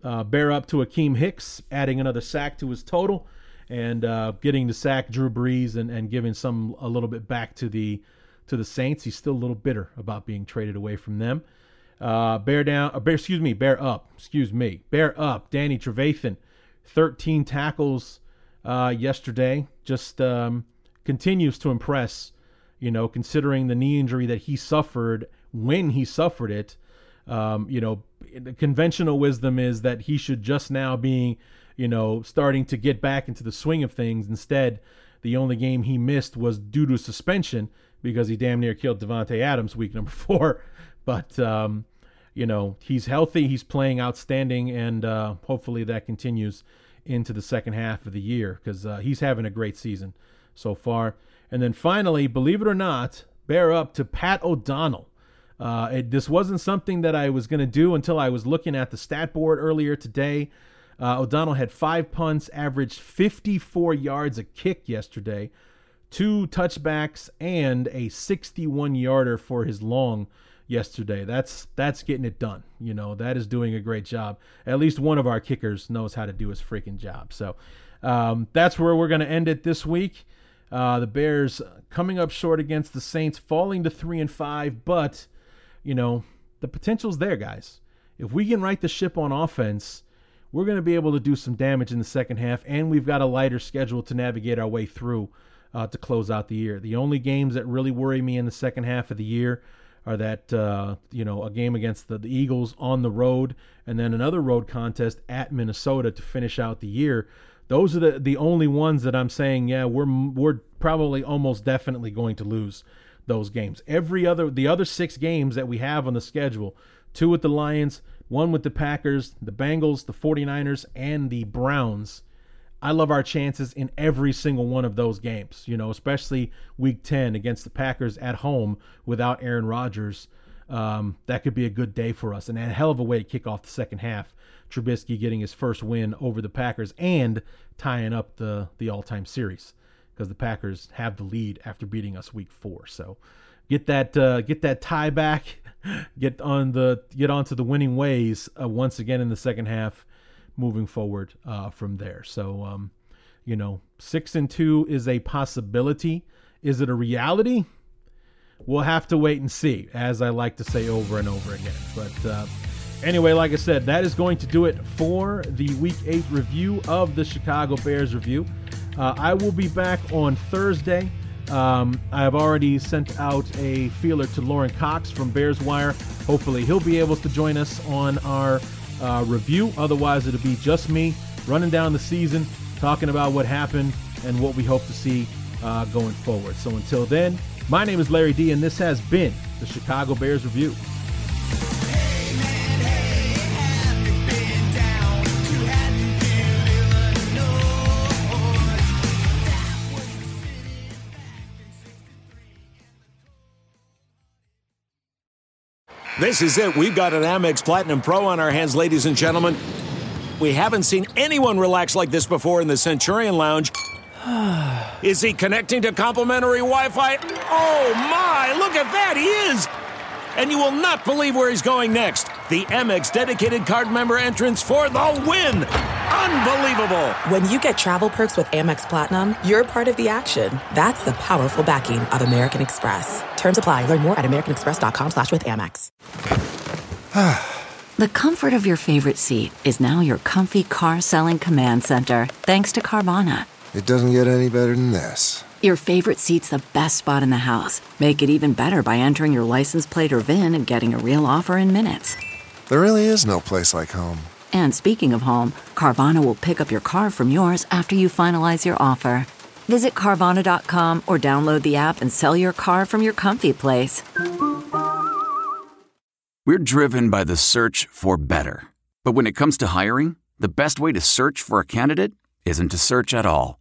Uh, bear up to Akiem Hicks, adding another sack to his total, and uh, getting to sack Drew Brees and, and giving some a little bit back to the to the Saints. He's still a little bitter about being traded away from them. Uh, bear down, uh, bear, excuse me, bear up, excuse me, bear up. Danny Trevathan, 13 tackles uh, yesterday, just um, continues to impress. You know, considering the knee injury that he suffered when he suffered it, um, you know, the conventional wisdom is that he should just now being, you know, starting to get back into the swing of things. Instead, the only game he missed was due to suspension because he damn near killed Davante Adams week number <laughs> four. But um, you know, he's healthy, he's playing outstanding, and uh, hopefully that continues into the second half of the year because uh, he's having a great season so far. And then finally, believe it or not, bear up to Pat O'Donnell. Uh, it, this wasn't something that I was going to do until I was looking at the stat board earlier today. Uh, O'Donnell had five punts, averaged 54 yards a kick yesterday, two touchbacks, and a 61 yarder for his long yesterday. That's that's getting it done. You know that is doing a great job. At least one of our kickers knows how to do his freaking job. So um, that's where we're going to end it this week. Uh, the Bears coming up short against the Saints, falling to three and five, but you know the potential's there, guys. If we can right the ship on offense, we're going to be able to do some damage in the second half, and we've got a lighter schedule to navigate our way through uh, to close out the year. The only games that really worry me in the second half of the year are that uh, you know a game against the, the, Eagles on the road, and then another road contest at Minnesota to finish out the year. Those are the, the only ones that I'm saying, yeah, we're we're probably almost definitely going to lose those games. Every other the other six games that we have on the schedule, two with the Lions, one with the Packers, the Bengals, the 49ers, and the Browns I love our chances in every single one of those games, you know, especially week 10 against the Packers at home without Aaron Rodgers. Um, that could be a good day for us and a hell of a way to kick off the second half. Trubisky getting his first win over the Packers and tying up the, the all time series because the Packers have the lead after beating us week four. So get that uh, get that tie back, <laughs> get on the get onto the winning ways uh, once again in the second half moving forward uh, from there. So, um, you know, six and two is a possibility. Is it a reality? We'll have to wait and see, as I like to say over and over again. But uh, anyway, like I said, that is going to do it for the Week 8 review of the Chicago Bears review. Uh, I will be back on Thursday. Um, I have already sent out a feeler to Lorin Cox from Bears Wire. Hopefully, he'll be able to join us on our uh, review. Otherwise, it'll be just me running down the season, talking about what happened and what we hope to see uh, going forward. So until then, my name is Larry D, and this has been the Chicago Bears Review. This is it. We've got an Amex Platinum Pro on our hands, ladies and gentlemen. We haven't seen anyone relax like this before in the Centurion Lounge. <sighs> Is he connecting to complimentary Wi Fi? Oh my, look at that, he is! And you will not believe where he's going next. The Amex dedicated card member entrance for the win! Unbelievable! When you get travel perks with Amex Platinum, you're part of the action. That's the powerful backing of American Express. Terms apply. Learn more at americanexpress.com slash with Amex. <sighs> the comfort of your favorite seat is now your comfy car selling command center, thanks to Carvana. It doesn't get any better than this. Your favorite seat's the best spot in the house. Make it even better by entering your license plate or VIN and getting a real offer in minutes. There really is no place like home. And speaking of home, Carvana will pick up your car from yours after you finalize your offer. Visit Carvana.com or download the app and sell your car from your comfy place. We're driven by the search for better. But when it comes to hiring, the best way to search for a candidate isn't to search at all.